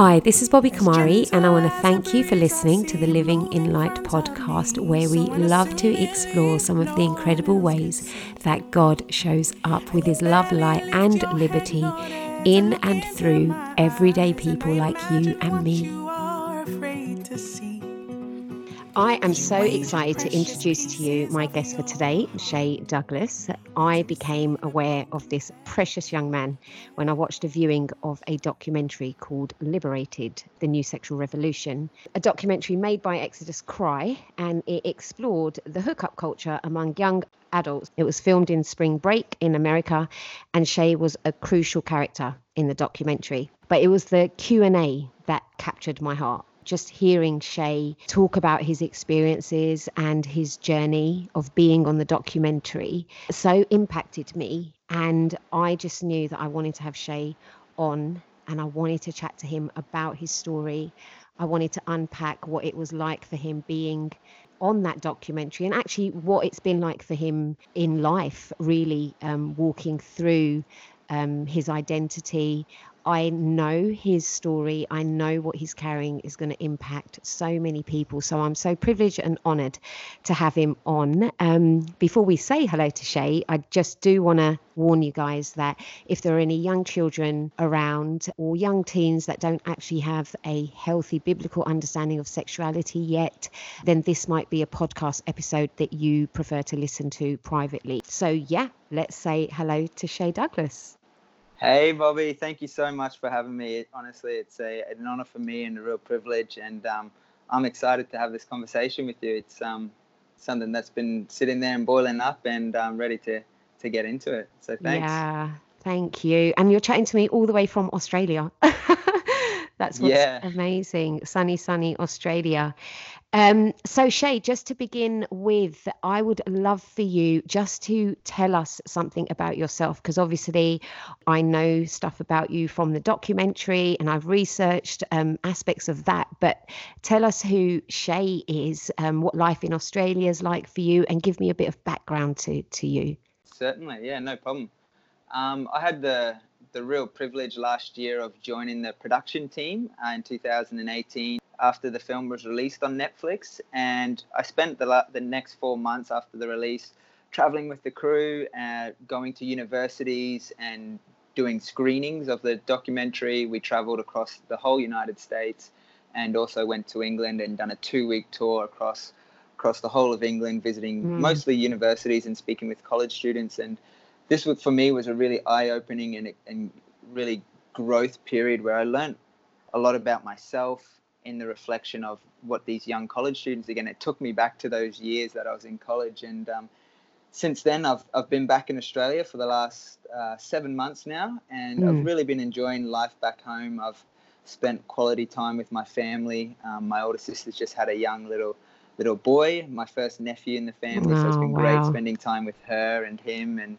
Hi, this is Bobby Kamari, and I want to thank you for listening to the Living in Light podcast, where we love to explore some of the incredible ways that God shows up with his love, light, and liberty in and through everyday people like you and me. I am so excited to introduce to you my guest for today, Shay Douglas. I became aware of this precious young man when I watched a viewing of a documentary called Liberated The New Sexual Revolution, a documentary made by Exodus Cry, and it explored the hookup culture among young adults. It was filmed in spring break in America, and Shay was a crucial character in the documentary. But it was the Q&A that captured my heart just hearing Shay talk about his experiences and his journey of being on the documentary so impacted me. And I just knew that I wanted to have Shay on and I wanted to chat to him about his story. I wanted to unpack what it was like for him being on that documentary and actually what it's been like for him in life, really um, walking through um, his identity. I know his story. I know what he's carrying is going to impact so many people. So I'm so privileged and honoured to have him on. Um, before we say hello to Shay, I just do want to warn you guys that if there are any young children around or young teens that don't actually have a healthy biblical understanding of sexuality yet, then this might be a podcast episode that you prefer to listen to privately. So, yeah, let's say hello to Shay Douglas. Hey, Bobby. Thank you so much for having me. Honestly, it's a, an honor for me and a real privilege. And um, I'm excited to have this conversation with you. It's um, something that's been sitting there and boiling up, and I'm ready to, to get into it. So thanks. Yeah, thank you. And you're chatting to me all the way from Australia. That's what's yeah. amazing. Sunny, sunny Australia. Um, so, Shay, just to begin with, I would love for you just to tell us something about yourself, because obviously I know stuff about you from the documentary and I've researched um, aspects of that. But tell us who Shay is, um, what life in Australia is like for you, and give me a bit of background to, to you. Certainly, yeah, no problem. Um, I had the the real privilege last year of joining the production team uh, in 2018 after the film was released on Netflix. And I spent the, the next four months after the release traveling with the crew, uh, going to universities and doing screenings of the documentary. We traveled across the whole United States and also went to England and done a two week tour across across the whole of England, visiting mm. mostly universities and speaking with college students. And this was, for me was a really eye-opening and, and really growth period where I learned a lot about myself in the reflection of what these young college students again it took me back to those years that I was in college and um, since then I've, I've been back in Australia for the last uh, seven months now and mm. I've really been enjoying life back home I've spent quality time with my family um, my older sister's just had a young little little boy my first nephew in the family oh, so it's been wow. great spending time with her and him and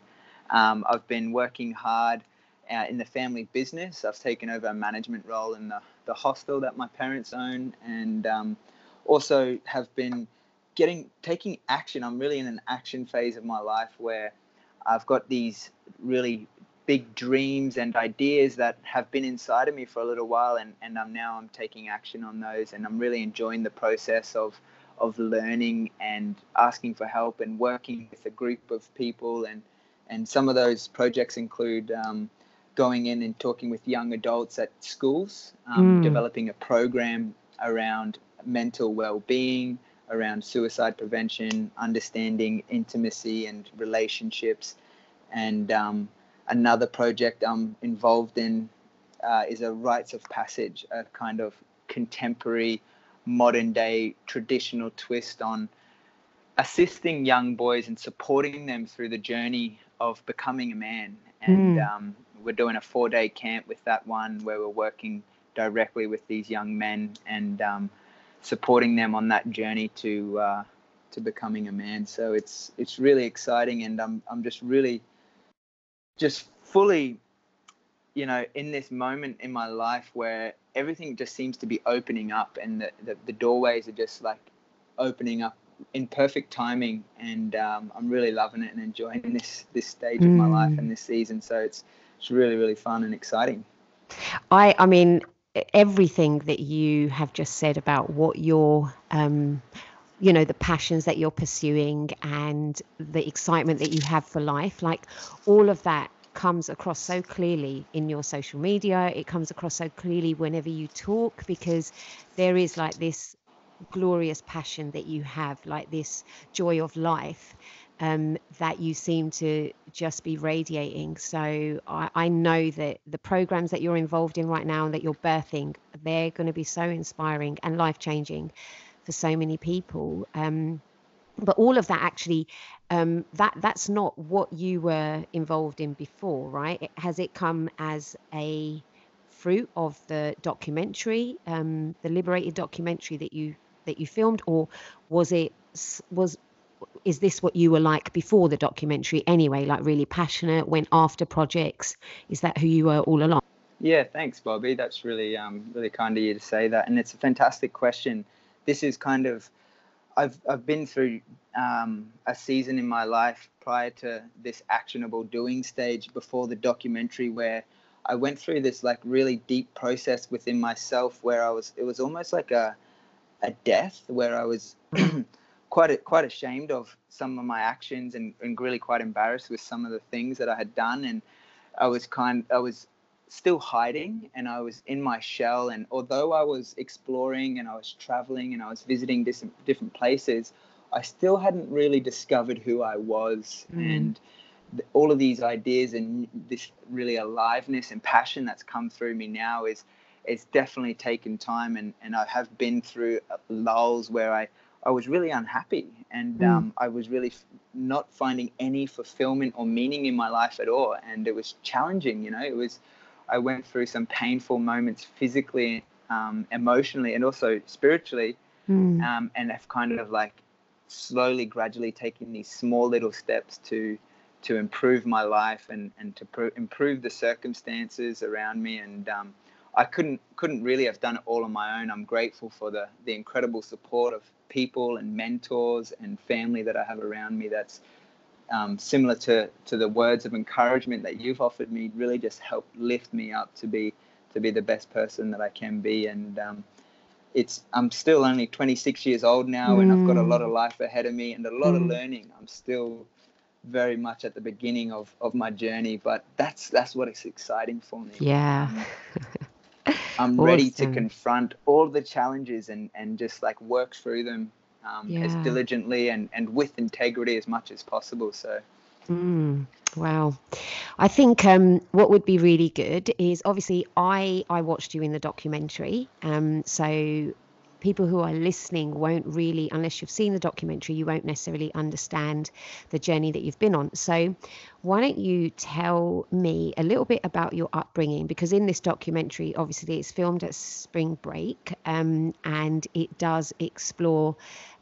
um, I've been working hard uh, in the family business. I've taken over a management role in the, the hostel that my parents own, and um, also have been getting taking action. I'm really in an action phase of my life where I've got these really big dreams and ideas that have been inside of me for a little while, and and I'm now I'm taking action on those, and I'm really enjoying the process of of learning and asking for help and working with a group of people and and some of those projects include um, going in and talking with young adults at schools, um, mm. developing a program around mental well-being, around suicide prevention, understanding intimacy and relationships, and um, another project I'm involved in uh, is a rites of passage, a kind of contemporary, modern day traditional twist on assisting young boys and supporting them through the journey of becoming a man. And mm. um, we're doing a four day camp with that one where we're working directly with these young men and um, supporting them on that journey to uh, to becoming a man. So it's it's really exciting, and I'm I'm just really just fully, you know, in this moment in my life where everything just seems to be opening up, and the the, the doorways are just like opening up in perfect timing, and um, I'm really loving it and enjoying this this stage mm. of my life mm. and this season. So it's it's really really fun and exciting. I I mean everything that you have just said about what your um, you know the passions that you're pursuing and the excitement that you have for life like all of that comes across so clearly in your social media it comes across so clearly whenever you talk because there is like this glorious passion that you have like this joy of life um, that you seem to just be radiating. So I, I, know that the programs that you're involved in right now and that you're birthing, they're going to be so inspiring and life changing for so many people. Um, but all of that actually, um, that that's not what you were involved in before, right? It, has it come as a fruit of the documentary, um, the Liberated documentary that you that you filmed, or was it was is this what you were like before the documentary anyway like really passionate went after projects? Is that who you were all along? Yeah thanks bobby. That's really um, really kind of you to say that and it's a fantastic question. This is kind of i've, I've been through um, a season in my life prior to this actionable doing stage before the documentary where i went through this like really deep process within myself where i was it was almost like a a death where i was quite quite ashamed of some of my actions and, and really quite embarrassed with some of the things that I had done. And I was kind I was still hiding and I was in my shell. And although I was exploring and I was traveling and I was visiting different different places I still hadn't really discovered who I was. Mm. and all of these ideas and this really aliveness and passion that's come through me now is it's definitely taken time and, and I have been through lulls where I I was really unhappy and mm. um, I was really f- not finding any fulfillment or meaning in my life at all. And it was challenging, you know, it was, I went through some painful moments physically, um, emotionally, and also spiritually. Mm. Um, and I've kind of like slowly, gradually taken these small little steps to, to improve my life and, and to pr- improve the circumstances around me. And, um, I couldn't couldn't really have done it all on my own. I'm grateful for the the incredible support of people and mentors and family that I have around me. That's um, similar to to the words of encouragement that you've offered me. Really, just helped lift me up to be to be the best person that I can be. And um, it's I'm still only 26 years old now, mm. and I've got a lot of mm. life ahead of me and a lot mm. of learning. I'm still very much at the beginning of, of my journey, but that's that's what is exciting for me. Yeah. I'm awesome. ready to confront all the challenges and, and just like work through them um, yeah. as diligently and, and with integrity as much as possible. So, mm, wow. I think um, what would be really good is obviously I, I watched you in the documentary. Um, so people who are listening won't really, unless you've seen the documentary, you won't necessarily understand the journey that you've been on. So, why don't you tell me a little bit about your upbringing? Because in this documentary, obviously, it's filmed at spring break um, and it does explore.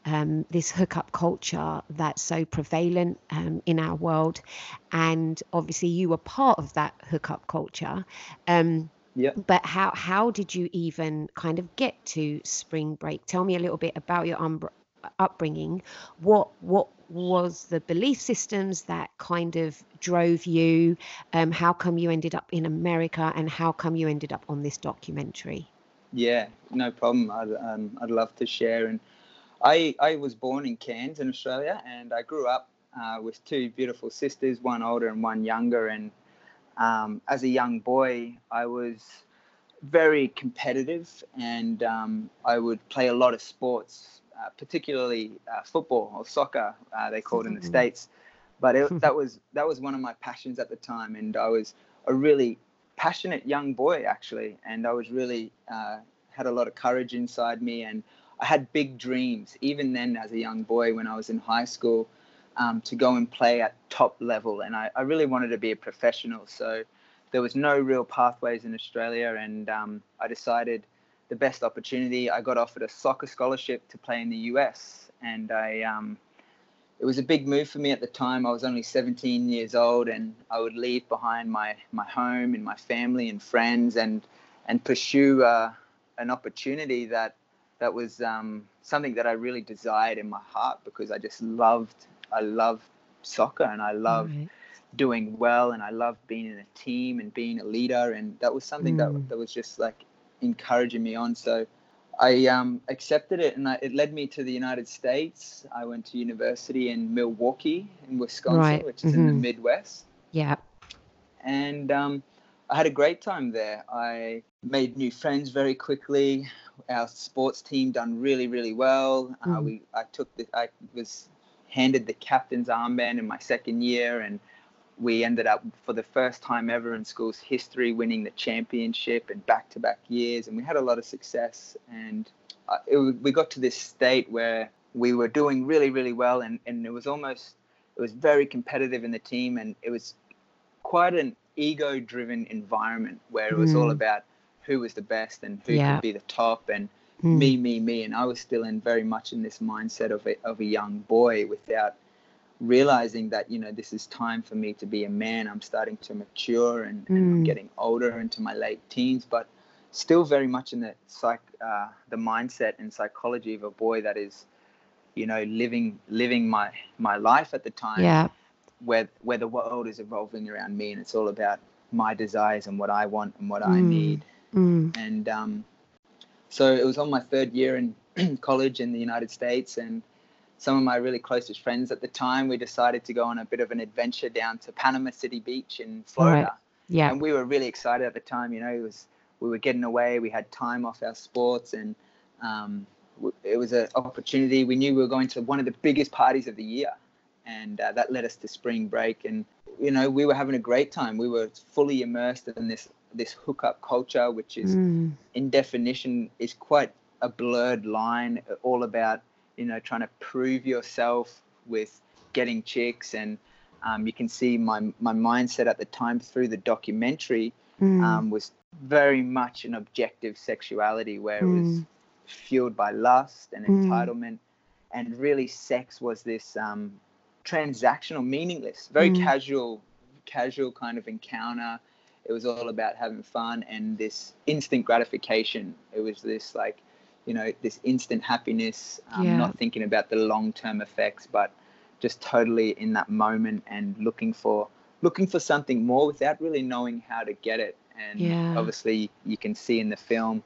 Um, this hookup culture that's so prevalent um, in our world. And obviously, you were part of that hookup culture. Um, yeah. But how how did you even kind of get to spring break? Tell me a little bit about your um, upbringing. What what was the belief systems that kind of drove you? Um, how come you ended up in America, and how come you ended up on this documentary? Yeah, no problem. I'd um, I'd love to share. And I I was born in Cairns in Australia, and I grew up uh, with two beautiful sisters, one older and one younger, and um, as a young boy, I was very competitive and um, I would play a lot of sports, uh, particularly uh, football or soccer, uh, they call it in the mm-hmm. States. But it, that was that was one of my passions at the time, and I was a really passionate young boy actually, and I was really uh, had a lot of courage inside me, and I had big dreams even then as a young boy when I was in high school um, to go and play at top level. And I, I, really wanted to be a professional. So there was no real pathways in Australia. And um, I decided the best opportunity, I got offered a soccer scholarship to play in the US. And I, um, it was a big move for me at the time. I was only 17 years old and I would leave behind my, my home and my family and friends and, and pursue uh, an opportunity that that was um, something that I really desired in my heart because I just loved I love soccer and I love right. doing well and I love being in a team and being a leader and that was something mm. that that was just like encouraging me on. So I um, accepted it, and I, it led me to the United States. I went to university in Milwaukee, in Wisconsin, Right. which is in the Mhm. Midwest, Yeah. and um, I had a great time there. I made new friends very quickly. Our sports team done really, really well. Uh, Mhm. we I took the I was handed the captain's armband in my second year, and we ended up for the first time ever in school's history winning the championship in back-to-back years, and we had a lot of success. And uh, it, we got to this state where we were doing really, really well, and, and it was almost it was very competitive in the team, and it was quite an ego-driven environment where it was all Mm. about who was the best and who Yeah. could be the top and Mm. me, me, me, and I was still in very much in this mindset of a of a young boy without realizing that you know this is time for me to be a man. I'm starting to mature and, and I'm Mm. getting older into my late teens, but still very much in the psych uh, the mindset and psychology of a boy that is you know living living my my life at the time Yeah. where where the world is evolving around me and it's all about my desires and what I want and what I Mm. need Mm. and um, so it was on my third year in college in the United States, and some of my really closest friends at the time, we decided to go on a bit of an adventure down to Panama City Beach in Florida, Yeah. and we were really excited at the time. You know, it was we were getting away, we had time off our sports, and um, it was an opportunity. We knew we were going to one of the biggest parties of the year, and uh, that led us to spring break. And you know, we were having a great time. We were fully immersed in this this hookup culture, which is Mm. in definition is quite a blurred line all about you know trying to prove yourself with getting chicks and um, you can see my my mindset at the time through the documentary Mm. um, was very much an objective sexuality where it was Mm. fueled by lust and Mm. entitlement and really sex was this um, transactional meaningless very Mm. casual casual kind of encounter it was all about having fun and this instant gratification it was this like you know this instant happiness um, Yeah. not thinking about the long-term effects but just totally in that moment and looking for looking for something more without really knowing how to get it and Yeah. obviously you can see in the film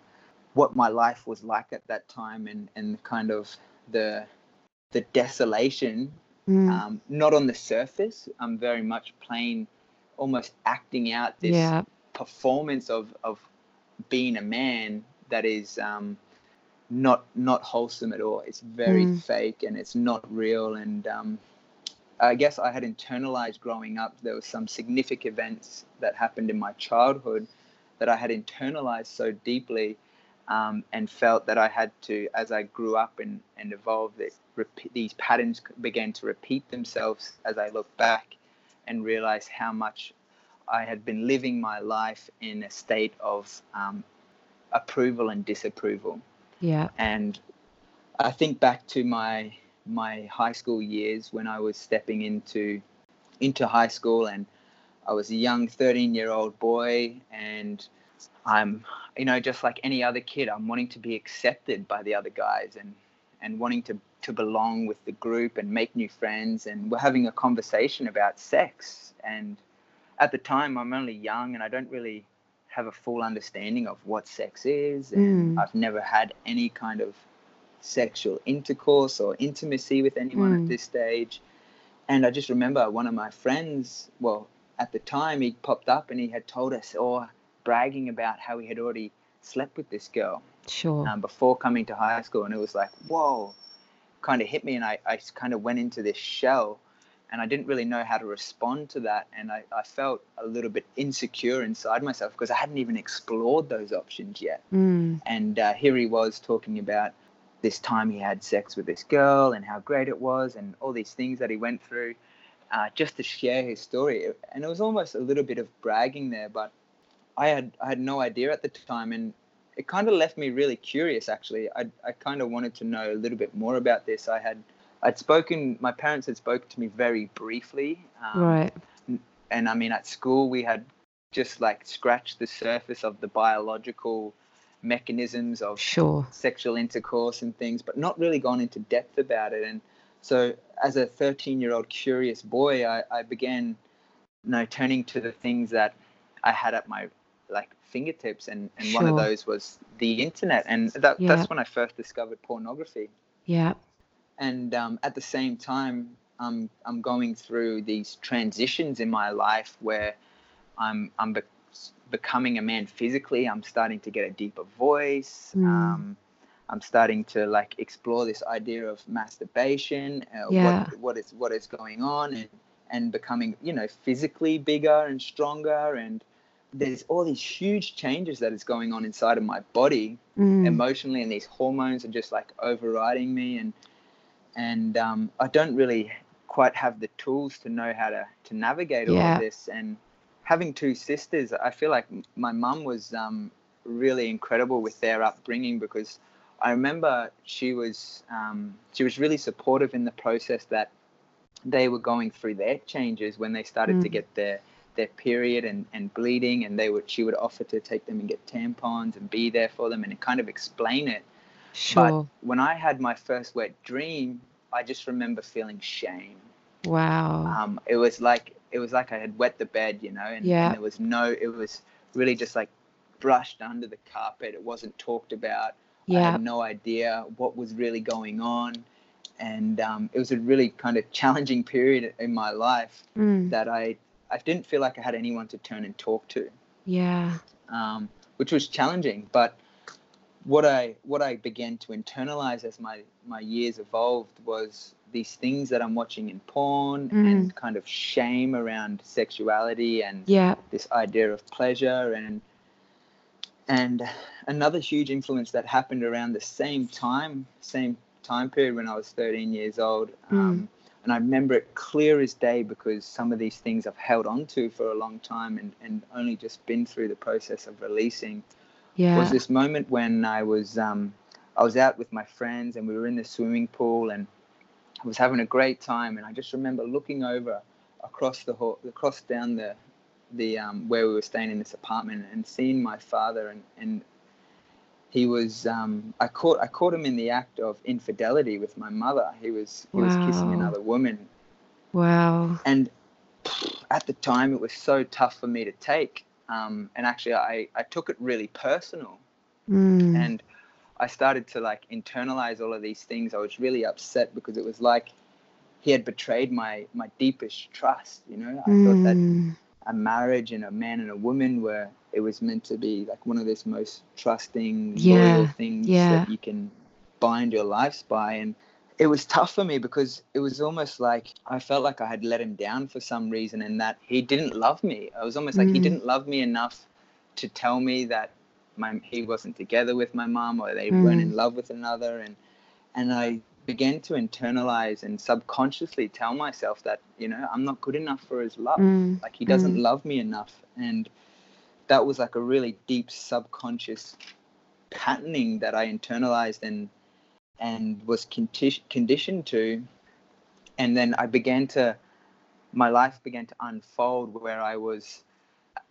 what my life was like at that time and and kind of the the desolation Mm. um, not on the surface i'm very much playing almost acting out this yeah. performance of of being a man that is um, not not wholesome at all. It's very Mm. fake and it's not real. And um, I guess I had internalized growing up. There were some significant events that happened in my childhood that I had internalized so deeply. Um, and felt that I had to, as I grew up and, and evolved, that repeat, these patterns began to repeat themselves as I look back and realized how much I had been living my life in a state of um, approval and disapproval. Yeah. And I think back to my my high school years when I was stepping into into high school and I was a young 13 year old boy and I'm you know just like any other kid I'm wanting to be accepted by the other guys and and wanting to to belong with the group and make new friends and we're having a conversation about sex and at the time I'm only young and I don't really have a full understanding of what sex is and Mm. I've never had any kind of sexual intercourse or intimacy with anyone Mm. at this stage and I just remember one of my friends well at the time he popped up and he had told us or bragging about how he had already slept with this girl Sure. um, before coming to high school and it was like whoa kind of hit me and I, I kind of went into this shell and I didn't really know how to respond to that and I, I felt a little bit insecure inside myself because I hadn't even explored those options yet Mm. and uh, here he was talking about this time he had sex with this girl and how great it was and all these things that he went through uh, just to share his story and it was almost a little bit of bragging there but I had I had no idea at the time and it kind of left me really curious actually I, I kind of wanted to know a little bit more about this I had I'd spoken my parents had spoken to me very briefly um, right. and I mean, at school, we had just like scratched the surface of the biological mechanisms of Sure. sexual intercourse and things, but not really gone into depth about it. And so, as a 13 year old curious boy, I, I began, you know, turning to the things that I had at my like fingertips and, and Sure. one of those was the internet and that, Yeah. that's when i first discovered pornography Yeah. and um, at the same time I'm I'm going through these transitions in my life where I'm I'm be- becoming a man physically. I'm starting to get a deeper voice. Mm. Um, I'm starting to like explore this idea of masturbation. Uh, Yeah. What what is what is going on and and becoming you know physically bigger and stronger and there's all these huge changes that is going on inside of my body Mm. emotionally and these hormones are just like overriding me and and um, I don't really quite have the tools to know how to to navigate all Yeah. of this and having two sisters I feel like my mum was um, really incredible with their upbringing because I remember she was um, she was really supportive in the process that they were going through their changes when they started to Mm. get their their period and, and bleeding and they would she would offer to take them and get tampons and be there for them and kind of explain it Sure. but when I had my first wet dream, I just remember feeling shame. Wow. Um, it was like it was like I had wet the bed, you know, and, Yeah. and there was no. It was really just like brushed under the carpet. It wasn't talked about. yeah. I had no idea what was really going on, and um, it was a really kind of challenging period in my life Mm. that I I didn't feel like I had anyone to turn and talk to Yeah. um, which was challenging. But what I what I began to internalize as my my years evolved was these things that I'm watching in porn Mm. and kind of shame around sexuality and Yeah. this idea of pleasure and and another huge influence that happened around the same time same time period when I was 13 years old um, and I remember it clear as day because some of these things I've held on to for a long time and, and only just been through the process of releasing Yeah. was this moment when I was um, I was out with my friends and we were in the swimming pool and I was having a great time and I just remember looking over across the hall, across down the the um, where we were staying in this apartment and seeing my father and and he was um, I caught I caught him in the act of infidelity with my mother. He was he was kissing another woman Wow. and at the time it was so tough for me to take um, and actually I, I took it really personal Mm. and I started to like internalize all of these things. I was really upset because it was like he had betrayed my my deepest trust. You know, I thought that Mm. A marriage and a man and a woman where it was meant to be like one of those most trusting Yeah, loyal things yeah. that you can bind your lives by and it was tough for me because it was almost like I felt like I had let him down for some reason and that he didn't love me. I was almost like he Mm. didn't love me enough to tell me that my he wasn't together with my mom or they Mm. weren't in love with another and and I began to internalize and subconsciously tell myself that you know I'm not good enough for his love Mm. like he doesn't Mm. love me enough and that was like a really deep subconscious patterning that I internalized and and was conti- conditioned to and then I began to my life began to unfold where I was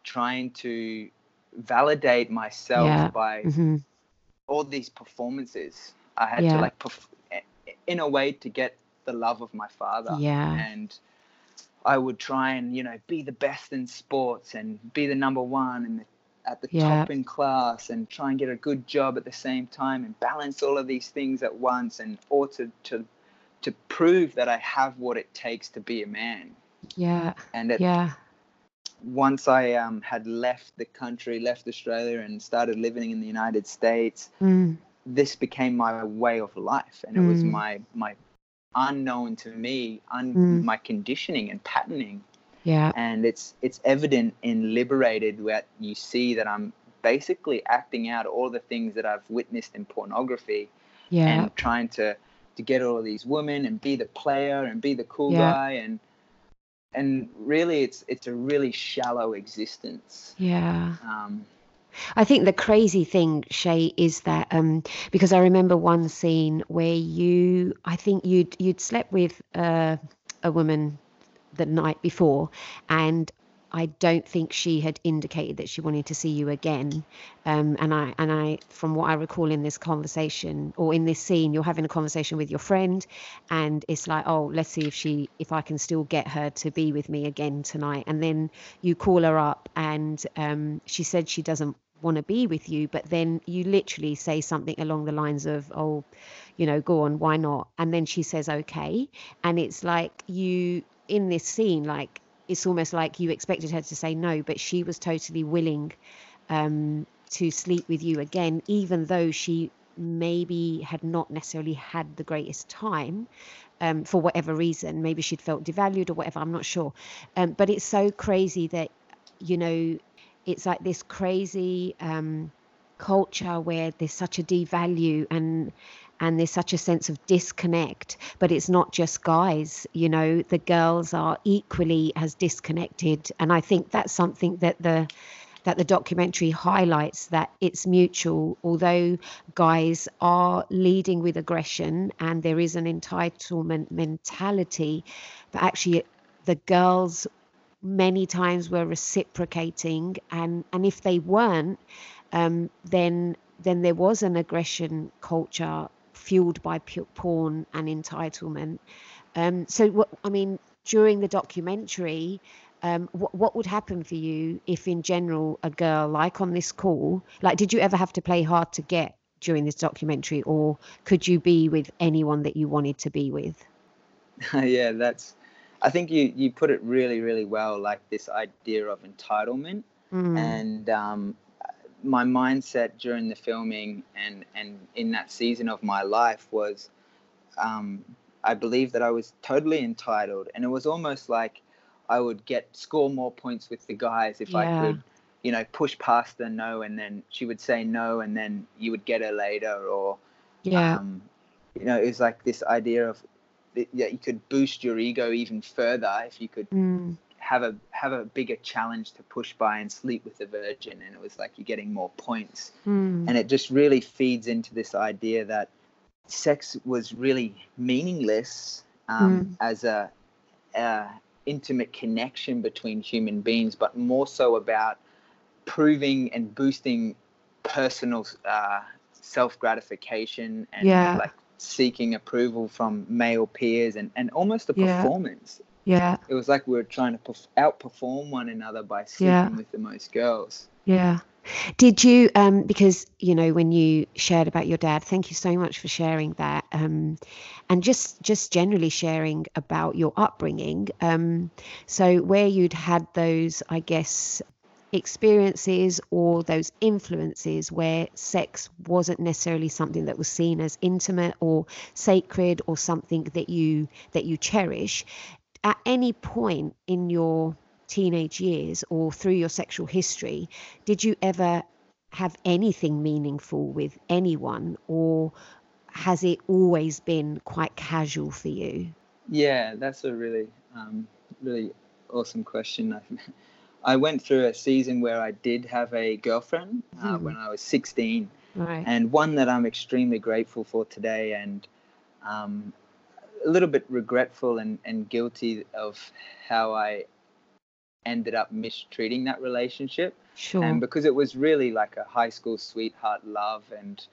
trying to validate myself Yeah. by hmm all these performances I had Yeah. to like perf- in a way to get the love of my father Yeah. and I would try and you know be the best in sports and be the number one and at the Yeah. top in class and try and get a good job at the same time and balance all of these things at once and or to to to prove that I have what it takes to be a man Yeah. and it, Yeah. once I um, had left the country left Australia and started living in the United States Mm. This became my way of life and it was Mm. my my unknown to me un, Mm. my conditioning and patterning Yeah. and it's it's evident in liberated that you see that i'm basically acting out all the things that i've witnessed in pornography Yeah. and trying to to get all of these women and be the player and be the cool Yeah. guy and and really it's it's a really shallow existence Yeah. um I think the crazy thing, Shay, is that um, because I remember one scene where you, I think you'd you'd slept with uh, a woman the night before, and I don't think she had indicated that she wanted to see you again. Um, and I and I, from what I recall in this conversation or in this scene, you're having a conversation with your friend, and it's like, oh, let's see if she, if I can still get her to be with me again tonight. And then you call her up, and um, she said she doesn't want to be with you, but then you literally say something along the lines of, oh, you know, go on, why not? And then she says, okay. And it's like you in this scene, like it's almost like you expected her to say no, but she was totally willing um, to sleep with you again, even though she maybe had not necessarily had the greatest time um, for whatever reason. Maybe she'd felt devalued or whatever, I'm not sure. Um, but it's so crazy that, you know, it's like this crazy um, culture where there's such a devalue and and there's such a sense of disconnect but it's not just guys you know the girls are equally as disconnected. And i think that's something that the that the documentary highlights that it's mutual. Although guys are leading with aggression and there is an entitlement mentality but actually the girls many times were reciprocating and and if they weren't um, then then there was an aggression culture fueled by porn and entitlement. Um, so, what I mean, during the documentary, um, what, what would happen for you if, in general, a girl like on this call, like, did you ever have to play hard to get during this documentary, or could you be with anyone that you wanted to be with? yeah, that's. I think you you put it really really well. Like this idea of entitlement, mm. and um, my mindset during the filming and and in that season of my life was um, I believe that I was totally entitled and it was almost like I would get score more points with the guys if yeah. I could you know push past the no and then she would say no and then you would get her later or yeah um, you know it was like this idea of that you could boost your ego even further if you could mm have a have a bigger challenge to push by and sleep with the virgin and it was like you're getting more points mm. and it just really feeds into this idea that sex was really meaningless um, mm. as a, a, intimate connection between human beings but more so about proving and boosting personal uh, self gratification and yeah. like seeking approval from male peers and, and almost a yeah. performance yeah. It was like we were trying to perf- outperform one another by sleeping yeah. with the most girls. Yeah. Did you, um, because, you know, when you shared about your dad, thank you so much for sharing that. Um, and just, just generally sharing about your upbringing. Um, so where you'd had those, I guess, experiences or those influences where sex wasn't necessarily something that was seen as intimate or sacred or something that you that you cherish at any point in your teenage years or through your sexual history, did you ever have anything meaningful with anyone, or has it always been quite casual for you? Yeah, that's a really, um, really awesome question. I went through a season where I did have a girlfriend uh, mm. when I was 16, right. and one that I'm extremely grateful for today. And um, a little bit regretful and, and guilty of how I ended up mistreating that relationship. Sure. And because it was really like a high school sweetheart love, and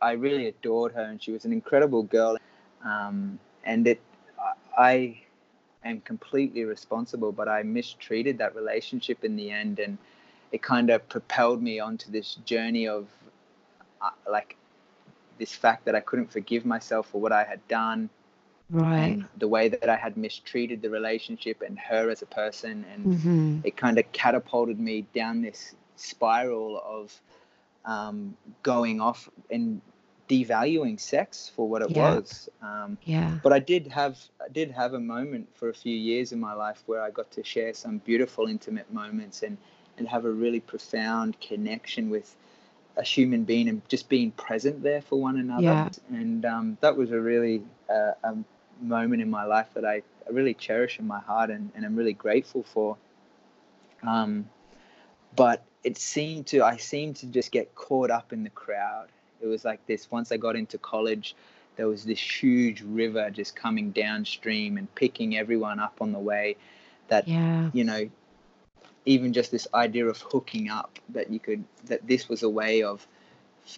I really adored her, and she was an incredible girl. Um, and it, I am completely responsible, but I mistreated that relationship in the end, and it kind of propelled me onto this journey of uh, like this fact that I couldn't forgive myself for what I had done right the way that i had mistreated the relationship and her as a person and mm-hmm. it kind of catapulted me down this spiral of um, going off and devaluing sex for what it yeah. was um, yeah but i did have i did have a moment for a few years in my life where i got to share some beautiful intimate moments and and have a really profound connection with a human being and just being present there for one another. Yeah. And um, that was a really uh, um, moment in my life that I really cherish in my heart and, and I'm really grateful for. Um, but it seemed to, I seemed to just get caught up in the crowd. It was like this once I got into college, there was this huge river just coming downstream and picking everyone up on the way that, yeah. you know, even just this idea of hooking up that you could that this was a way of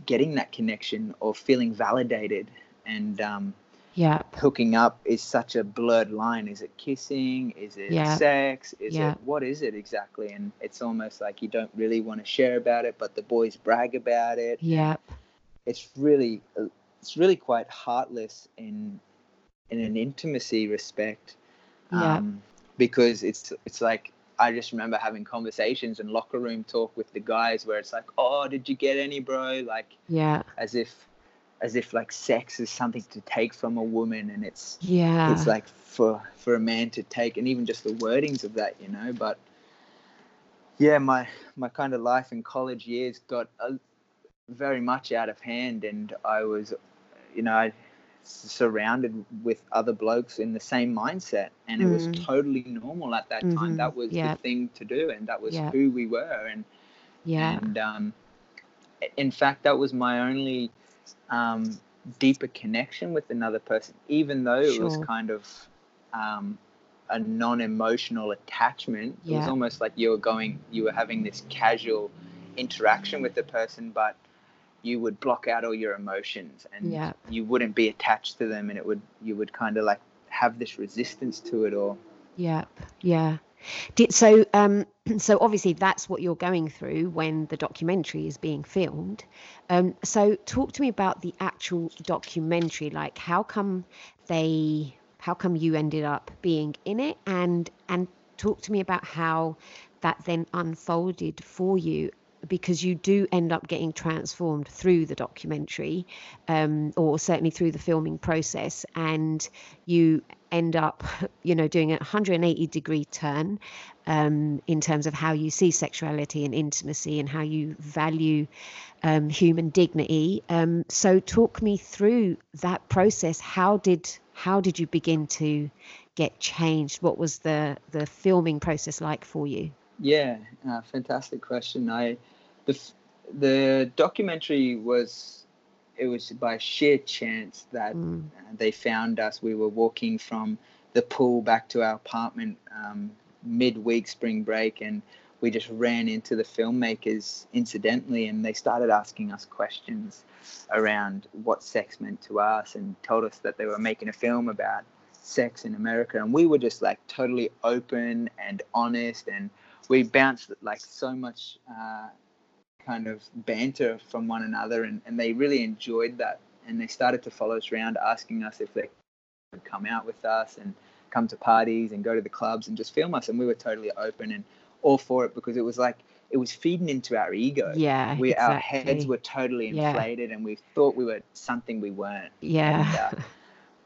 getting that connection or feeling validated. And um, yeah. hooking up is such a blurred line. Is it kissing? Is it Yeah. sex? Is Yeah. it what is it exactly? And it's almost like you don't really want to share about it but the boys brag about it. Yeah it's really it's really quite heartless in in an intimacy respect. Yeah. um, because it's it's like I just remember having conversations and locker room talk with the guys where it's like oh did you get any bro? Like yeah. as if as if like sex is something to take from a woman and it's yeah. it's like for for a man to take and even just the wordings of that you know? But yeah my my kind of life in college years got a, very much out of hand and i was you know surrounded with other blokes in the same mindset and it was Mm. totally normal at that Mhm, time that was yeah. the thing to do and that was Yeah. who we were and yeah and um, in fact, that was my only um, deeper connection with another person, even though it was kind of um, a non-emotional attachment. It was almost like you were going, you were having this casual interaction with the person, but you would block out all your emotions and Yeah. you wouldn't be attached to them, and it would you would kind of like have this resistance to it all. Yep. Yeah. Did so um so obviously that's what you're going through when the documentary is being filmed. Um so talk to me about the actual documentary like how come they how come you ended up being in it and and talk to me about how that then unfolded for you because you do end up getting transformed through the documentary um, or certainly through the filming process and you end up you know doing a 180 degree turn um, in terms of how you see sexuality and intimacy and how you value um, human dignity. Um, so talk me through that process. How did how did you begin to get changed? What was the the filming process like for you? Yeah, uh, fantastic question. I the the documentary was it was by sheer chance that Mm, they found us. We were walking from the pool back to our apartment um, midweek spring break, and we just ran into the filmmakers incidentally, and they started asking us questions around what sex meant to us, and told us that they were making a film about sex in America, and we were just like totally open and honest, and we bounced like so much uh, kind of banter from one another, and, and they really enjoyed that, and they started to follow us around, asking us if they could come out with us and come to parties and go to the clubs and just film us, and we were totally open and all for it because it was like it was feeding into our ego. yeah We our heads were totally Yeah. inflated, and we thought we were something we weren't yeah and, uh,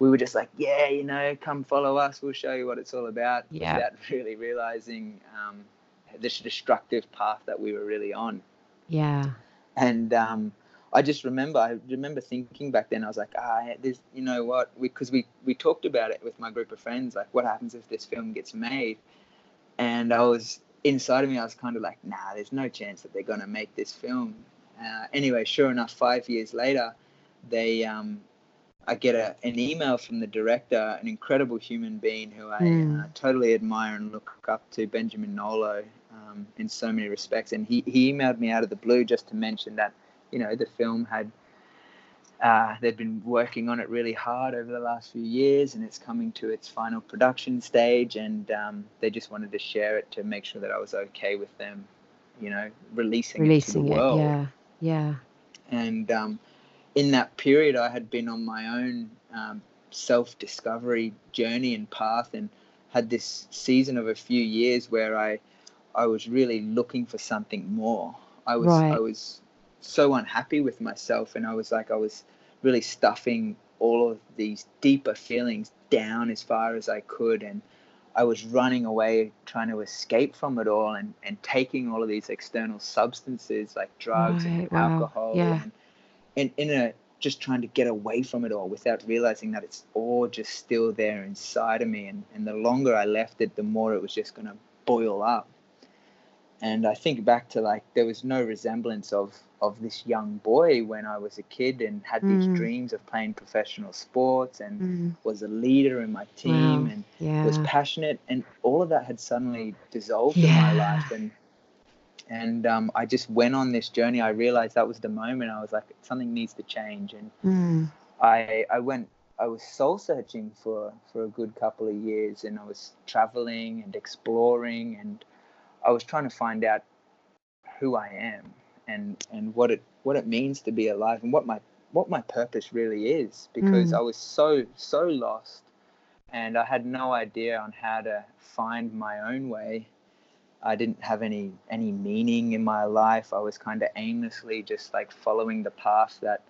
we were just like, yeah, you know, come follow us. We'll show you what it's all about. Yeah. Without really realizing um, this destructive path that we were really on. Yeah And um, I just remember, I remember thinking back then, I was like, ah, there's, you know what? Because we, we, talked about it with my group of friends, like, what happens if this film gets made? And I was inside of me, I was kind of like, nah, there's no chance that they're going to make this film. Uh, anyway, sure enough, five years later, they, um, I get a, an email from the director, an incredible human being who I Mm. uh, totally admire and look up to, Benjamin Nolot, um, in so many respects. And he, he emailed me out of the blue just to mention that, you know, the film had, uh, they'd been working on it really hard over the last few years and it's coming to its final production stage. And um, they just wanted to share it to make sure that I was okay with them, you know, releasing, releasing it to the it world yeah yeah and um, in that period i had been on my own um, self-discovery journey and path and had this season of a few years where i i was really looking for something more i was Right. i was so unhappy with myself and i was like i was really stuffing all of these deeper feelings down as far as i could and I was running away, trying to escape from it all, and, and taking all of these external substances like drugs and wow, alcohol, yeah. and, and in a uh, just trying to get away from it all without realizing that it's all just still there inside of me. And, and the longer I left it, the more it was just going to boil up. And I think back to like there was no resemblance of of this young boy when I was a kid and had these Mm. dreams of playing professional sports and Mm. was a leader in my team Wow. and yeah. was passionate, and all of that had suddenly dissolved in my life. And and um, I just went on this journey. I realized that was the moment. I was like, something needs to change, and Mm. I I went. I was soul searching for for a good couple of years, and I was traveling and exploring, and I was trying to find out who I am and and what it what it means to be alive and what my what my purpose really is because Mm. I was so so lost and I had no idea on how to find my own way. I didn't have any any meaning in my life. I was kind of aimlessly just like following the path that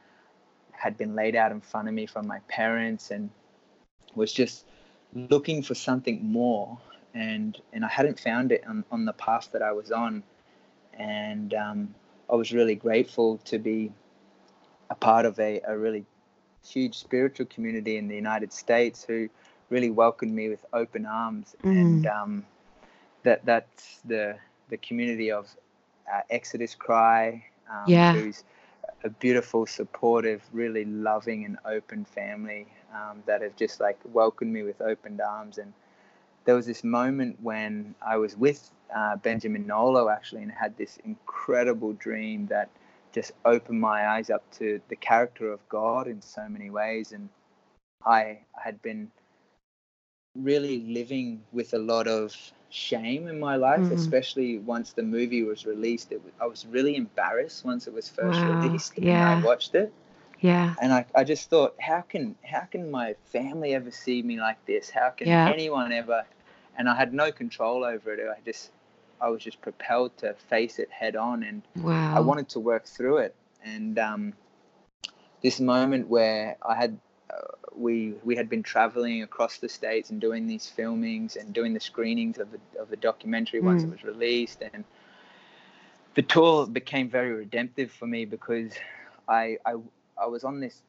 had been laid out in front of me from my parents and was just looking for something more and and I hadn't found it on, on the path that I was on. And um, I was really grateful to be a part of a, a really huge spiritual community in the United States who really welcomed me with open arms. And um, that that's the the community of uh, Exodus Cry um, Yeah. who's a beautiful supportive really loving and open family um, that have just like welcomed me with open arms and there was this moment when I was with uh, Benjamin Nolot actually and had this incredible dream that just opened my eyes up to the character of God in so many ways. And I had been really living with a lot of shame in my life, Mm. especially once the movie was released. It, I was really embarrassed once it was first Wow, released and yeah. I watched it Yeah. and I, I just thought how can how can my family ever see me like this how can Yeah. anyone ever and i had no control over it i just i was just propelled to face it head on and Wow. i wanted to work through it and um, this moment where i had uh, we we had been traveling across the states and doing these filmings and doing the screenings of the of the documentary once Mm. it was released and the tour became very redemptive for me because I, I I was on this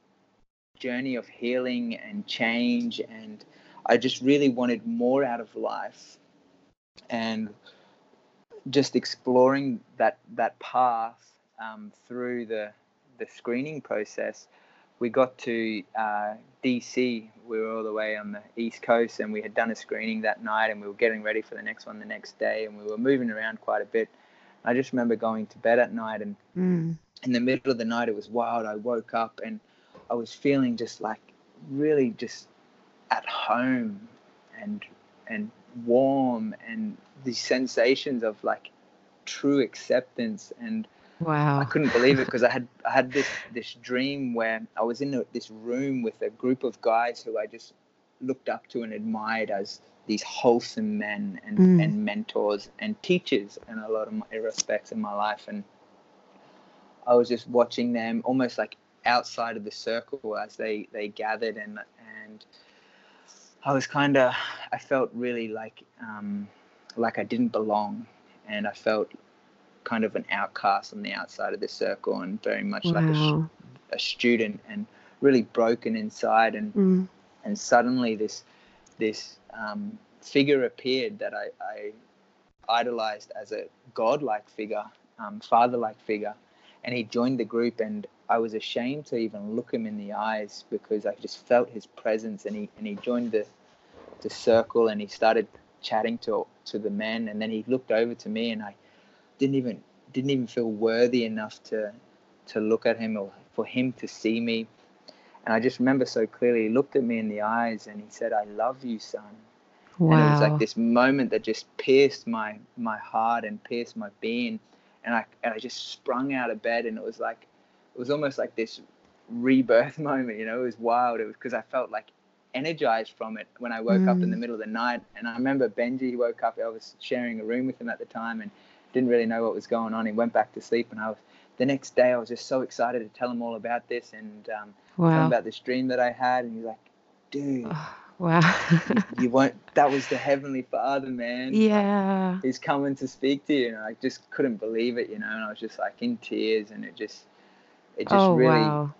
journey of healing and change and I just really wanted more out of life and just exploring that that path um, through the the screening process. We got to uh, DC we were all the way on the east coast and we had done a screening that night and we were getting ready for the next one the next day and we were moving around quite a bit. I just remember going to bed at night and Mm. In the middle of the night it was wild i woke up and i was feeling just like really just at home and and warm and these sensations of like true acceptance and Wow. i couldn't believe it because i had i had this this dream where i was in a, this room with a group of guys who i just looked up to and admired as these wholesome men and, Mm. and mentors and teachers in a lot of my respects in my life and I was just watching them almost like outside of the circle as they they gathered and and I was kind of I felt really like um, like I didn't belong and I felt kind of an outcast on the outside of the circle and very much like a, a student and really broken inside and Mm. and suddenly this this um, figure appeared that I, I idolized as a godlike figure, um, father-like figure, and he joined the group, and I was ashamed to even look him in the eyes because I just felt his presence, and he and he joined the the circle, and he started chatting to to the men, and then he looked over to me, and I didn't even didn't even feel worthy enough to to look at him or for him to see me. And I just remember so clearly, he looked at me in the eyes and he said, I love you, son. Wow. And it was like this moment that just pierced my my heart and pierced my being. And I and I just sprung out of bed and it was like it was almost like this rebirth moment, you know, it was wild. It was because I felt like energized from it when I woke up in the Mm. middle of the night. And I remember Benji woke up, I was sharing a room with him at the time and didn't really know what was going on. He went back to sleep and I was the next day I was just so excited to tell him all about this and um, tell him wow. about this dream that I had and he's like, dude, Oh, wow. you won't that was the heavenly father man yeah. he's coming to speak to you and i just couldn't believe it you know and i was just like in tears and it just it just Oh really wow.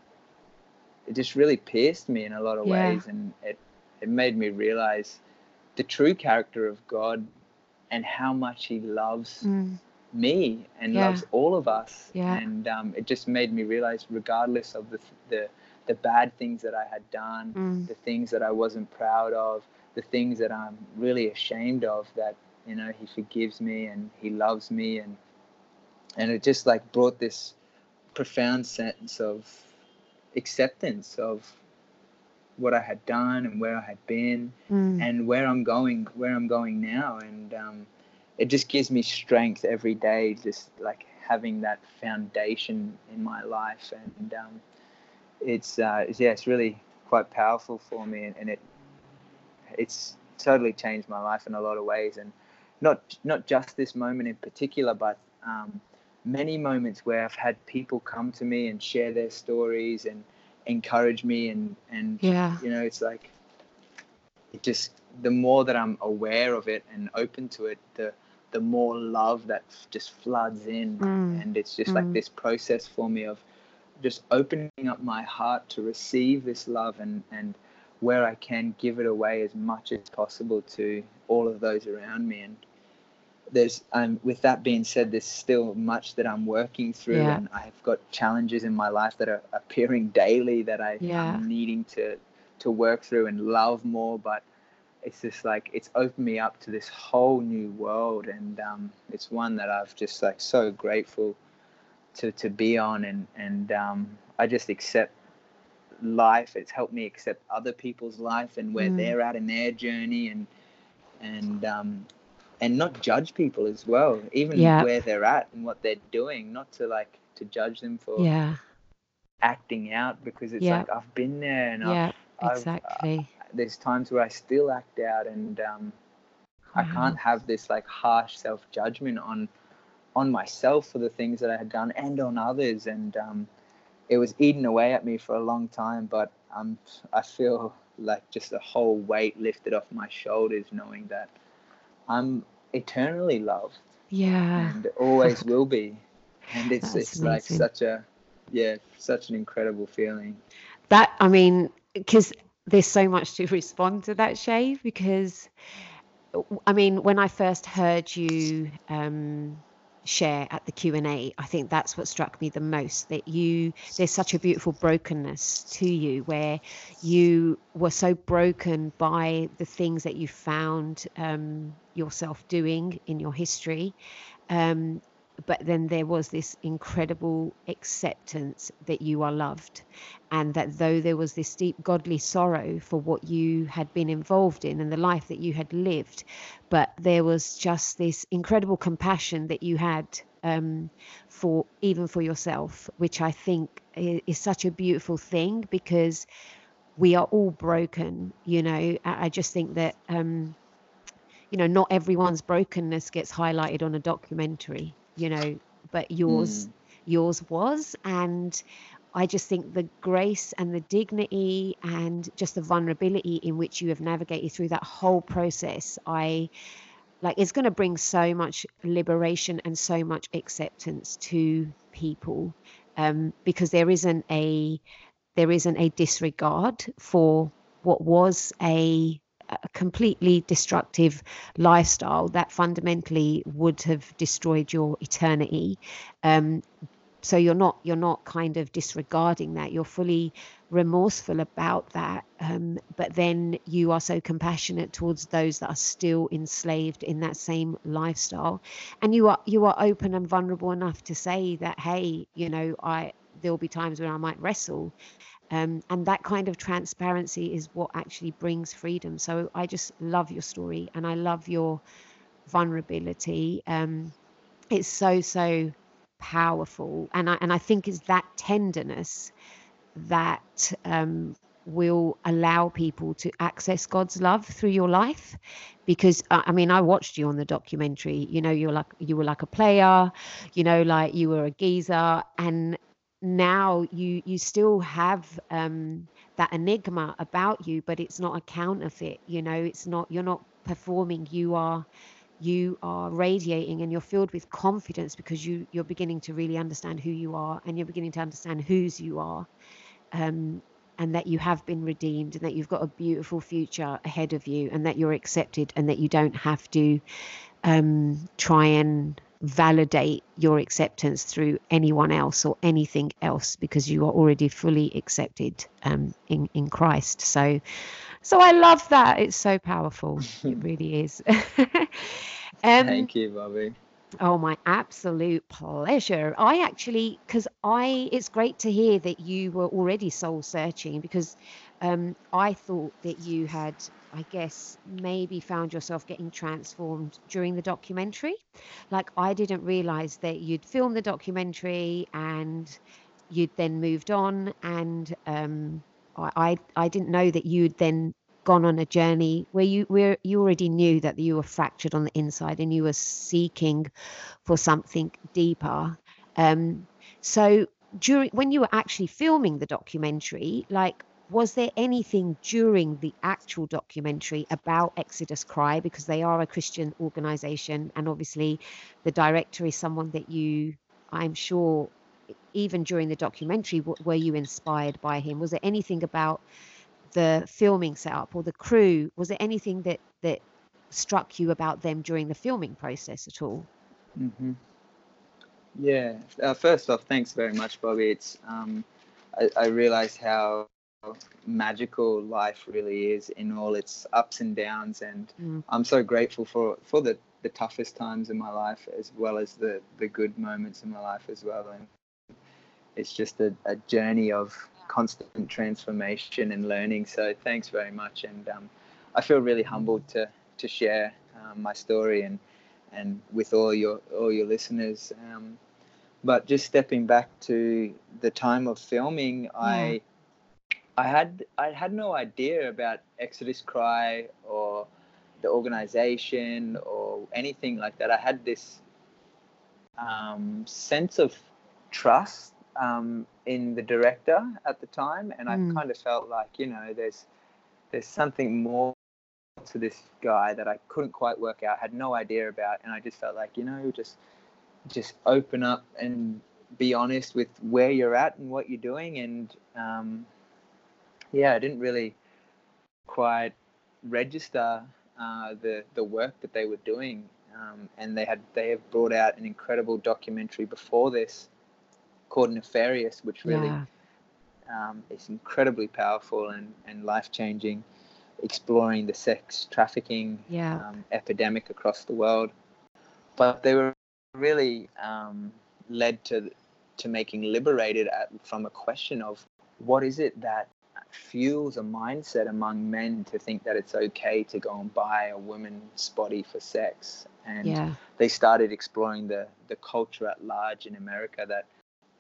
it just really pierced me in a lot of Yeah. ways and it it made me realize the true character of god and how much he loves Mm. me and Yeah. loves all of us Yeah. and um, it just made me realize regardless of the the the bad things that i had done Mm. the things that I wasn't proud of, the things that I'm really ashamed of that you know he forgives me and he loves me and and it just like brought this profound sense of acceptance of what I had done and where I had been mm. and where I'm going where I'm going now and um, it just gives me strength every day just like having that foundation in my life and um, it's uh, yeah it's really quite powerful for me and, and it it's totally changed my life in a lot of ways and not not just this moment in particular but um, many moments where I've had people come to me and share their stories and encourage me and and yeah you know it's like it just the more that I'm aware of it and open to it the the more love that just floods in mm. and it's just mm. like this process for me of just opening up my heart to receive this love and and where I can give it away as much as possible to all of those around me and there's um, with that being said there's still much that i'm working through yeah. and i've got challenges in my life that are appearing daily that i yeah. am needing to to work through and love more but it's just like it's opened me up to this whole new world and um, it's one that i've just like so grateful to to be on and and um, i just accept life it's helped me accept other people's life and where mm. they're at in their journey and and um, and not judge people as well, even yeah. where they're at and what they're doing, not to like to judge them for yeah acting out because it's yeah. like I've been there and yeah I've, exactly. I've, uh, there's times where I still act out and um, wow. I can't have this like harsh self judgment on on myself for the things that I had done and on others and um, it was eating away at me for a long time but um, I feel like just a whole weight lifted off my shoulders knowing that I'm eternally loved. Yeah. And always will be. And it's That's it's amazing. like such a yeah, such an incredible feeling. That I mean, because there's so much to respond to that, Shay, because I mean, when I first heard you um share at the q&a i think that's what struck me the most that you there's such a beautiful brokenness to you where you were so broken by the things that you found um, yourself doing in your history. Um, but then there was this incredible acceptance that you are loved and that though there was this deep godly sorrow for what you had been involved in and the life that you had lived but there was just this incredible compassion that you had um, for even for yourself which i think is, is such a beautiful thing because we are all broken you know? I, just think that um, you know not everyone's brokenness gets highlighted on a documentary you know, but yours mm. yours was and I just think the grace and the dignity and just the vulnerability in which you have navigated through that whole process, I like it's going to bring so much liberation and so much acceptance to people um, because there isn't a there isn't a disregard for what was a a completely destructive lifestyle that fundamentally would have destroyed your eternity. Um, so you're not you're not kind of disregarding that. You're fully remorseful about that. Um, but then you are so compassionate towards those that are still enslaved in that same lifestyle. And you are you are open and vulnerable enough to say that hey you know i there'll be times when i might wrestle um, and that kind of transparency is what actually brings freedom. So I just love your story and I love your vulnerability. Um, it's so, so powerful. And I, and I think it's that tenderness that um, will allow people to access God's love through your life because I mean I watched you on the documentary you know you're like you were like a player you know like you were a geezer and now you you still have um, that enigma about you but it's not a counterfeit you know it's not you're not performing you are you are radiating and you're filled with confidence because you you're beginning to really understand who you are and you're beginning to understand whose you are um, and that you have been redeemed and that you've got a beautiful future ahead of you and that you're accepted and that you don't have to um, try and validate your acceptance through anyone else or anything else because you are already fully accepted um, in in Christ. So, So I love that. It's so powerful. it really is. um, Thank you, Bobby. Oh, my absolute pleasure. I actually, because I, it's great to hear that you were already soul searching because um, I thought that you had, I guess, maybe found yourself getting transformed during the documentary. Like, I didn't realize that you'd filmed the documentary and you'd then moved on. And um, I, I, didn't know that you'd then gone on a journey where you where you already knew that you were fractured on the inside and you were seeking for something deeper um, so during when you were actually filming the documentary like was there anything during the actual documentary about Exodus Cry because they are a Christian organization and obviously the director is someone that you I'm sure even during the documentary were you inspired by him was there anything about the filming setup or the crew? Was there anything that that struck you about them during the filming process at all? Mm-hmm. Yeah. Uh, first off, thanks very much, Bobby. It's um, I, I realized how magical life really is in all its ups and downs, and mm. I'm so grateful for for the the toughest times in my life as well as the the good moments in my life as well. And it's just a, a journey of constant transformation and learning. So thanks very much, and um, I feel really humbled to to share um, my story and and with all your all your listeners. Um, but just stepping back to the time of filming, yeah. I I had I had no idea about Exodus Cry or the organization or anything like that. I had this um, sense of trust um, in the director at the time, and mm. I kind of felt like you know there's there's something more to this guy that I couldn't quite work out, had no idea about, and I just felt like you know just just open up and be honest with where you're at and what you're doing, and um, yeah, I didn't really quite register uh, the the work that they were doing. Um, and they had they have brought out an incredible documentary before this called Nefarious, which really yeah. um, is incredibly powerful and, and life changing, exploring the sex trafficking yeah. um, epidemic across the world. But they were really um, led to to making liberated at, from a question of what is it that fuels a mindset among men to think that it's okay to go and buy a woman's body for sex and yeah. they started exploring the the culture at large in america that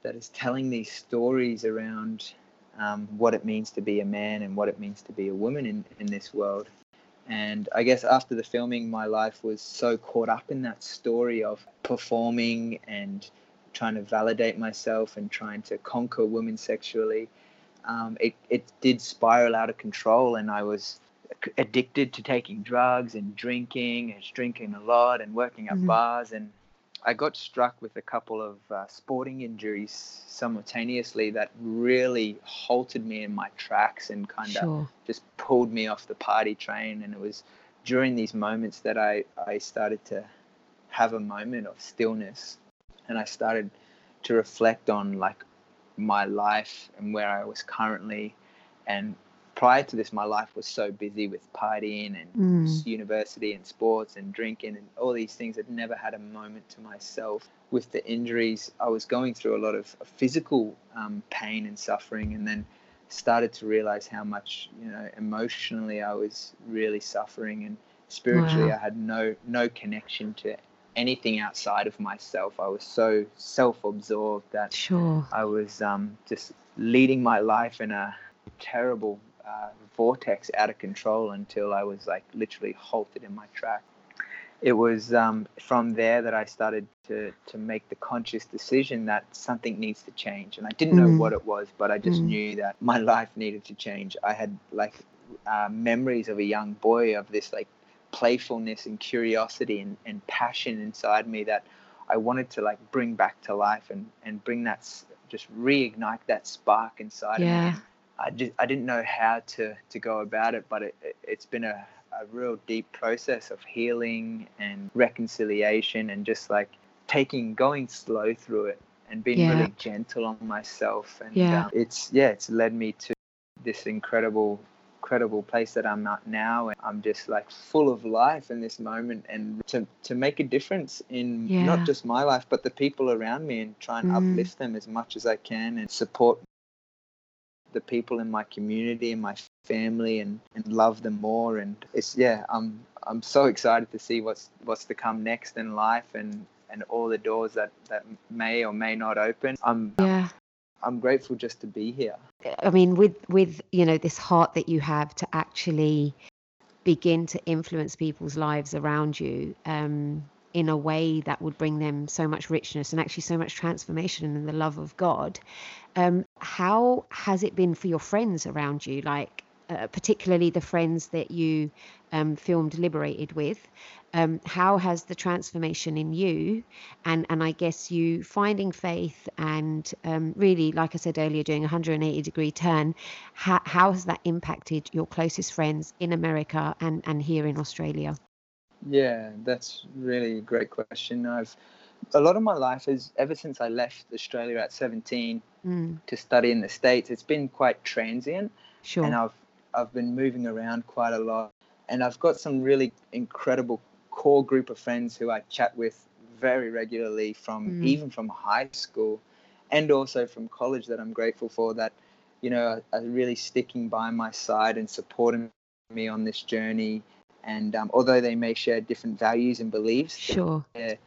that is telling these stories around um, what it means to be a man and what it means to be a woman in, in this world. And I guess after the filming, my life was so caught up in that story of performing and trying to validate myself and trying to conquer women sexually. Um, it, it did spiral out of control, and I was addicted to taking drugs and drinking and drinking a lot and working at mm-hmm. bars and I got struck with a couple of uh, sporting injuries simultaneously that really halted me in my tracks and kind of sure. just pulled me off the party train. And it was during these moments that I, I started to have a moment of stillness and I started to reflect on like my life and where I was currently and prior to this, my life was so busy with partying and mm. university and sports and drinking and all these things. I'd never had a moment to myself. With the injuries, I was going through a lot of physical um, pain and suffering, and then started to realize how much, you know, emotionally I was really suffering, and spiritually, wow. I had no no connection to anything outside of myself. I was so self-absorbed that sure. I was um, just leading my life in a terrible uh, vortex out of control until I was like literally halted in my track. It was um, from there that I started to to make the conscious decision that something needs to change, and I didn't know mm. what it was, but I just mm. knew that my life needed to change. I had like uh, memories of a young boy of this like playfulness and curiosity and, and passion inside me that I wanted to like bring back to life and and bring that just reignite that spark inside yeah. of me I just I didn't know how to to go about it, but it, it has been a, a real deep process of healing and reconciliation and just like taking going slow through it and being yeah. really gentle on myself and yeah. Um, it's yeah it's led me to this incredible incredible place that I'm at now. And I'm just like full of life in this moment and to, to make a difference in Yeah. not just my life, but the people around me and try and Mm. uplift them as much as I can and support the people in my community and my family and, and love them more. And it's, yeah, I'm, I'm so excited to see what's, what's to come next in life and, and all the doors that, that may or may not open. I'm, Yeah. I'm grateful just to be here. I mean, with with you know this heart that you have to actually begin to influence people's lives around you um, in a way that would bring them so much richness and actually so much transformation and the love of God. Um, how has it been for your friends around you? Like, uh, particularly the friends that you um, filmed Liberated with. Um, how has the transformation in you and and I guess you finding faith and um, really, like I said earlier, doing a 180 degree turn, how, how has that impacted your closest friends in America and and here in Australia? Yeah, that's really a great question. I've a lot of my life is ever since I left Australia at 17 Mm, to study in the States, it's been quite transient sure. and I've I've been moving around quite a lot and I've got some really incredible core group of friends who I chat with very regularly from Mm. even from high school and also from college that I'm grateful for that you know are, really sticking by my side and supporting me on this journey and um, although they may share different values and beliefs Sure. they're,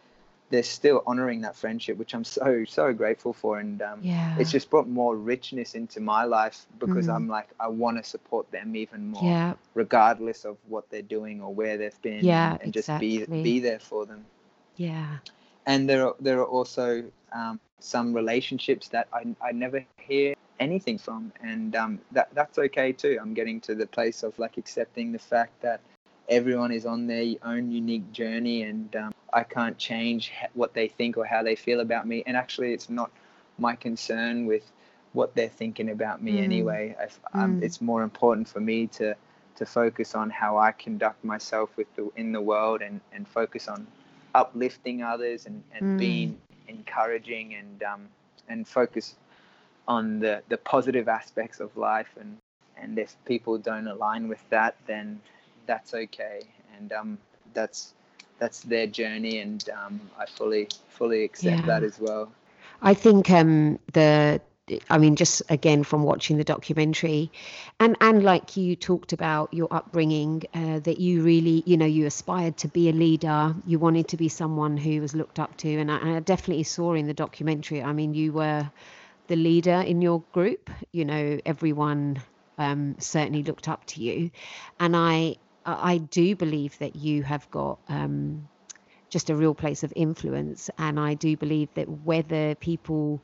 they're still honoring that friendship which I'm so so grateful for and um, Yeah. it's just brought more richness into my life because Mm. I'm like I want to support them even more yeah. regardless of what they're doing or where they've been Yeah, and, and just be be there for them Yeah. and there are there are also um, some relationships that I, I never hear anything from and um, that that's okay too I'm getting to the place of like accepting the fact that everyone is on their own unique journey and um, I can't change what they think or how they feel about me and actually it's not my concern with what they're thinking about me Mm. anyway if, um, Mm. it's more important for me to to focus on how I conduct myself with the in the world and and focus on uplifting others and, and Mm. being encouraging and um, and focus on the, the positive aspects of life and and if people don't align with that then that's okay and um, that's that's their journey and um, I fully fully accept Yeah. that as well I think um, the I mean, just again from watching the documentary, and and like you talked about your upbringing, uh, that you really, you know, you aspired to be a leader. You wanted to be someone who was looked up to, and I, and I definitely saw in the documentary. I mean, you were the leader in your group. You know, everyone um, certainly looked up to you, and I I do believe that you have got. Um, just a real place of influence. And I do believe that whether people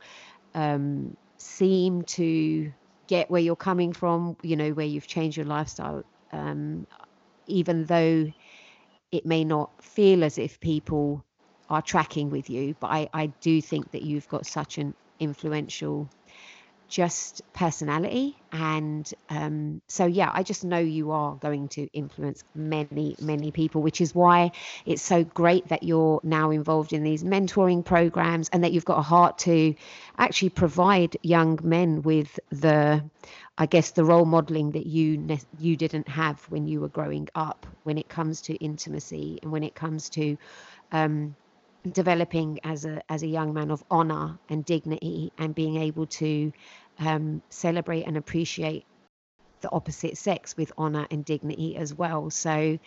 um, seem to get where you're coming from, you know, where you've changed your lifestyle, um, even though it may not feel as if people are tracking with you, but I, I do think that you've got such an influential just personality and um, so yeah i just know you are going to influence many many people which is why it's so great that you're now involved in these mentoring programs and that you've got a heart to actually provide young men with the i guess the role modeling that you ne- you didn't have when you were growing up when it comes to intimacy and when it comes to um, developing as a as a young man of honor and dignity and being able to um, celebrate and appreciate the opposite sex with honor and dignity as well. So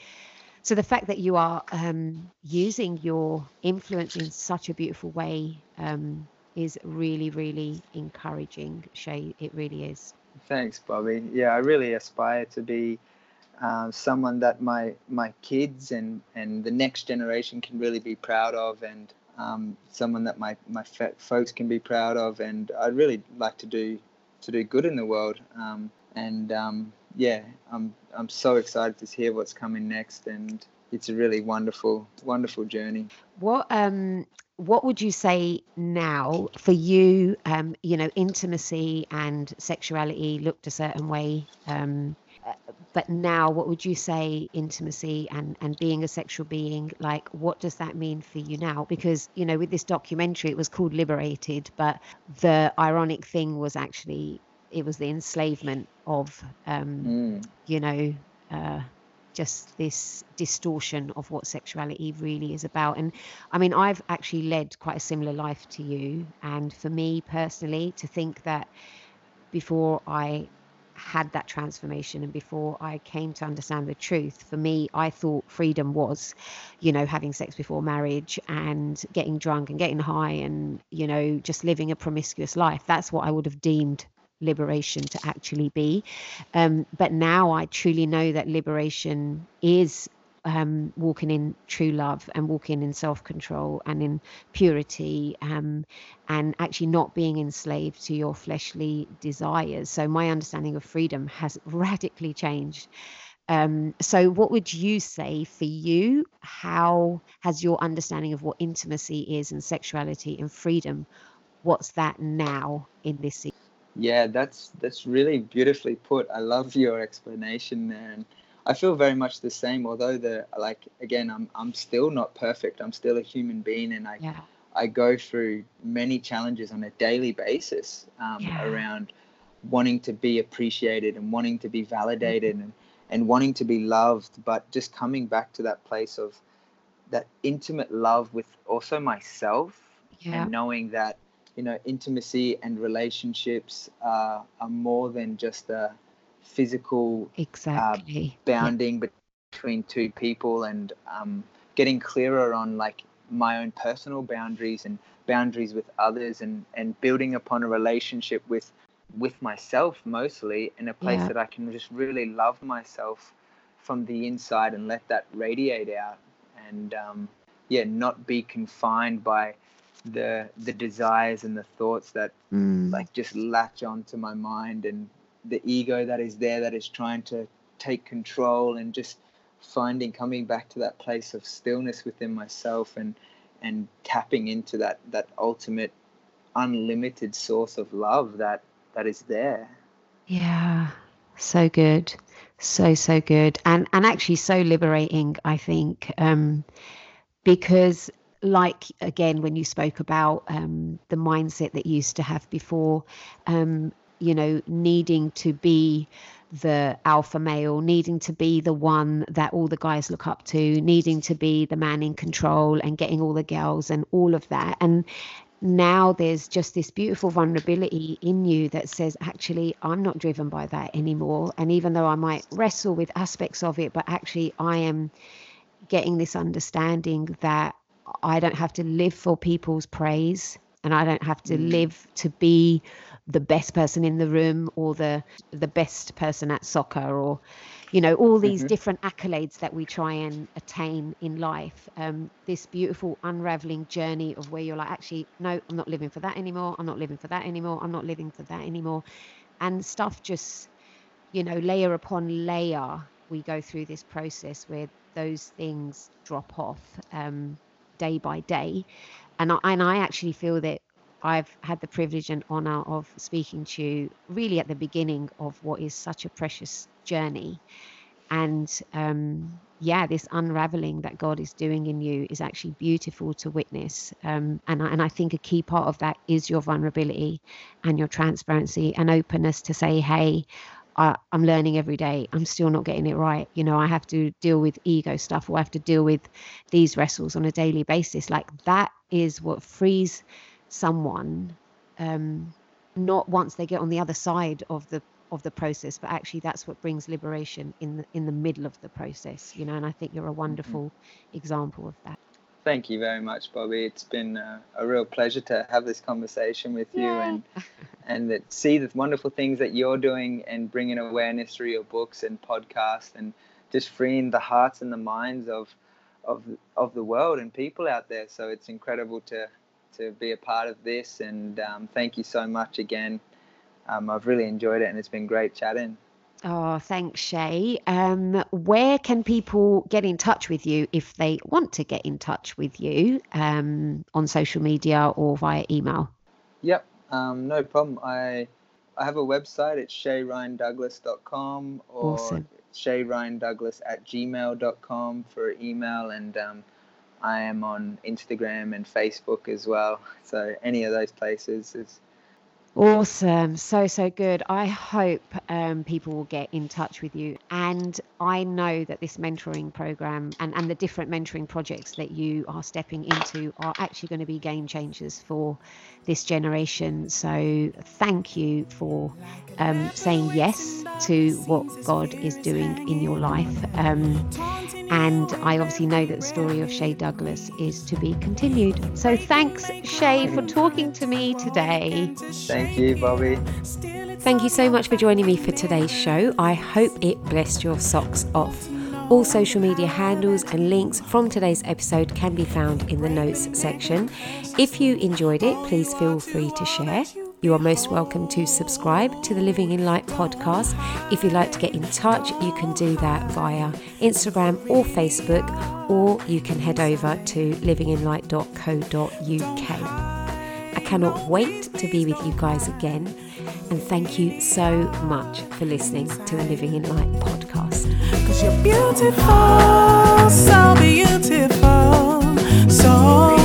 so the fact that you are um, using your influence in such a beautiful way um, is really really encouraging shay. It really is. Thanks Bobby. Yeah I really aspire to be uh, someone that my my kids and and the next generation can really be proud of and um, someone that my my folks can be proud of and I'd really like to do to do good in the world um, and um, yeah I'm I'm so excited to hear what's coming next and it's a really wonderful wonderful journey What um what would you say now for you? Um, you know, intimacy and sexuality looked a certain way. Um, but now, what would you say intimacy and and being a sexual being like? What does that mean for you now? Because you know, with this documentary, it was called Liberated, but the ironic thing was actually it was the enslavement of, um, mm. you know, uh, just this distortion of what sexuality really is about. And I mean, I've actually led quite a similar life to you. And for me personally, to think that before I had that transformation and before I came to understand the truth, for me, I thought freedom was, you know, having sex before marriage and getting drunk and getting high and, you know, just living a promiscuous life. That's what I would have deemed liberation to actually be. Um, but now I truly know that liberation is um, walking in true love and walking in self control and in purity um, and actually not being enslaved to your fleshly desires. So, my understanding of freedom has radically changed. Um, so, what would you say for you? How has your understanding of what intimacy is and sexuality and freedom? What's that now in this? Yeah, that's that's really beautifully put. I love your explanation there, I feel very much the same. Although the like again, I'm I'm still not perfect. I'm still a human being, and I yeah. I go through many challenges on a daily basis um, yeah. around wanting to be appreciated and wanting to be validated mm-hmm. and and wanting to be loved, but just coming back to that place of that intimate love with also myself yeah. and knowing that you know, intimacy and relationships uh, are more than just a physical uh, exactly uh, bounding yeah. between two people and um, getting clearer on like my own personal boundaries and boundaries with others and, and building upon a relationship with with myself mostly in a place yeah. that I can just really love myself from the inside and let that radiate out and um, yeah not be confined by the the desires and the thoughts that mm. like just latch onto my mind and the ego that is there that is trying to take control and just finding coming back to that place of stillness within myself and and tapping into that that ultimate unlimited source of love that that is there. Yeah so good. So so good. And and actually so liberating i think um because like again when you spoke about um, the mindset that you used to have before um, you know needing to be the alpha male needing to be the one that all the guys look up to needing to be the man in control and getting all the girls and all of that and now there's just this beautiful vulnerability in you that says actually i'm not driven by that anymore and even though i might wrestle with aspects of it but actually i am getting this understanding that I don't have to live for people's praise and I don't have to mm. live to be the best person in the room or the the best person at soccer or you know all these mm-hmm. different accolades that we try and attain in life um, this beautiful unraveling journey of where you're like actually no i'm not living for that anymore i'm not living for that anymore i'm not living for that anymore and stuff just you know layer upon layer we go through this process where those things drop off um, day by day. And I, and I actually feel that I've had the privilege and honor of speaking to you really at the beginning of what is such a precious journey. And um, yeah, this unraveling that God is doing in you is actually beautiful to witness. Um, and, I, and I think a key part of that is your vulnerability and your transparency and openness to say, hey, I, am learning every day. I'm still not getting it right. You know, I have to deal with ego stuff or I have to deal with these wrestles on a daily basis. Like that is what frees someone, um, not once they get on the other side of the of the process, but actually that's what brings liberation in the in the middle of the process. You know, and I think you're a mm-hmm. wonderful mm-hmm. example of that. Thank you very much, Bobby. It's been a, a real pleasure to have this conversation with you and and that see the wonderful things that you're doing and bringing awareness through your books and podcasts and just freeing the hearts and the minds of of of the world and people out there. So it's incredible to to be a part of this and um, thank you so much again. Um, I've really enjoyed it and it's been great chatting. Oh, thanks, Shay. Um, where can people get in touch with you if they want to get in touch with you um, on social media or via email? Yep, um, no problem. I I have a website. It's shayryandouglas.com or awesome. shayryandouglas at gmail.com for email. And um, I am on Instagram and Facebook as well. So any of those places is Awesome. So, so good. I hope um, people will get in touch with you. And I know that this mentoring program and, and the different mentoring projects that you are stepping into are actually going to be game changers for this generation. So thank you for um, saying yes to what God is doing in your life. Um, and I obviously know that the story of Shay Douglas is to be continued. So thanks, Shay, for talking to me today. Thank you, Bobby. Thank you so much for joining me for today's show. I hope it blessed your socks off. All social media handles and links from today's episode can be found in the notes section. If you enjoyed it, please feel free to share. You are most welcome to subscribe to the Living in Light podcast. If you'd like to get in touch, you can do that via Instagram or Facebook, or you can head over to livinginlight.co.uk. I cannot wait to be with you guys again, and thank you so much for listening to the Living in Light podcast. Because you're beautiful, so beautiful, so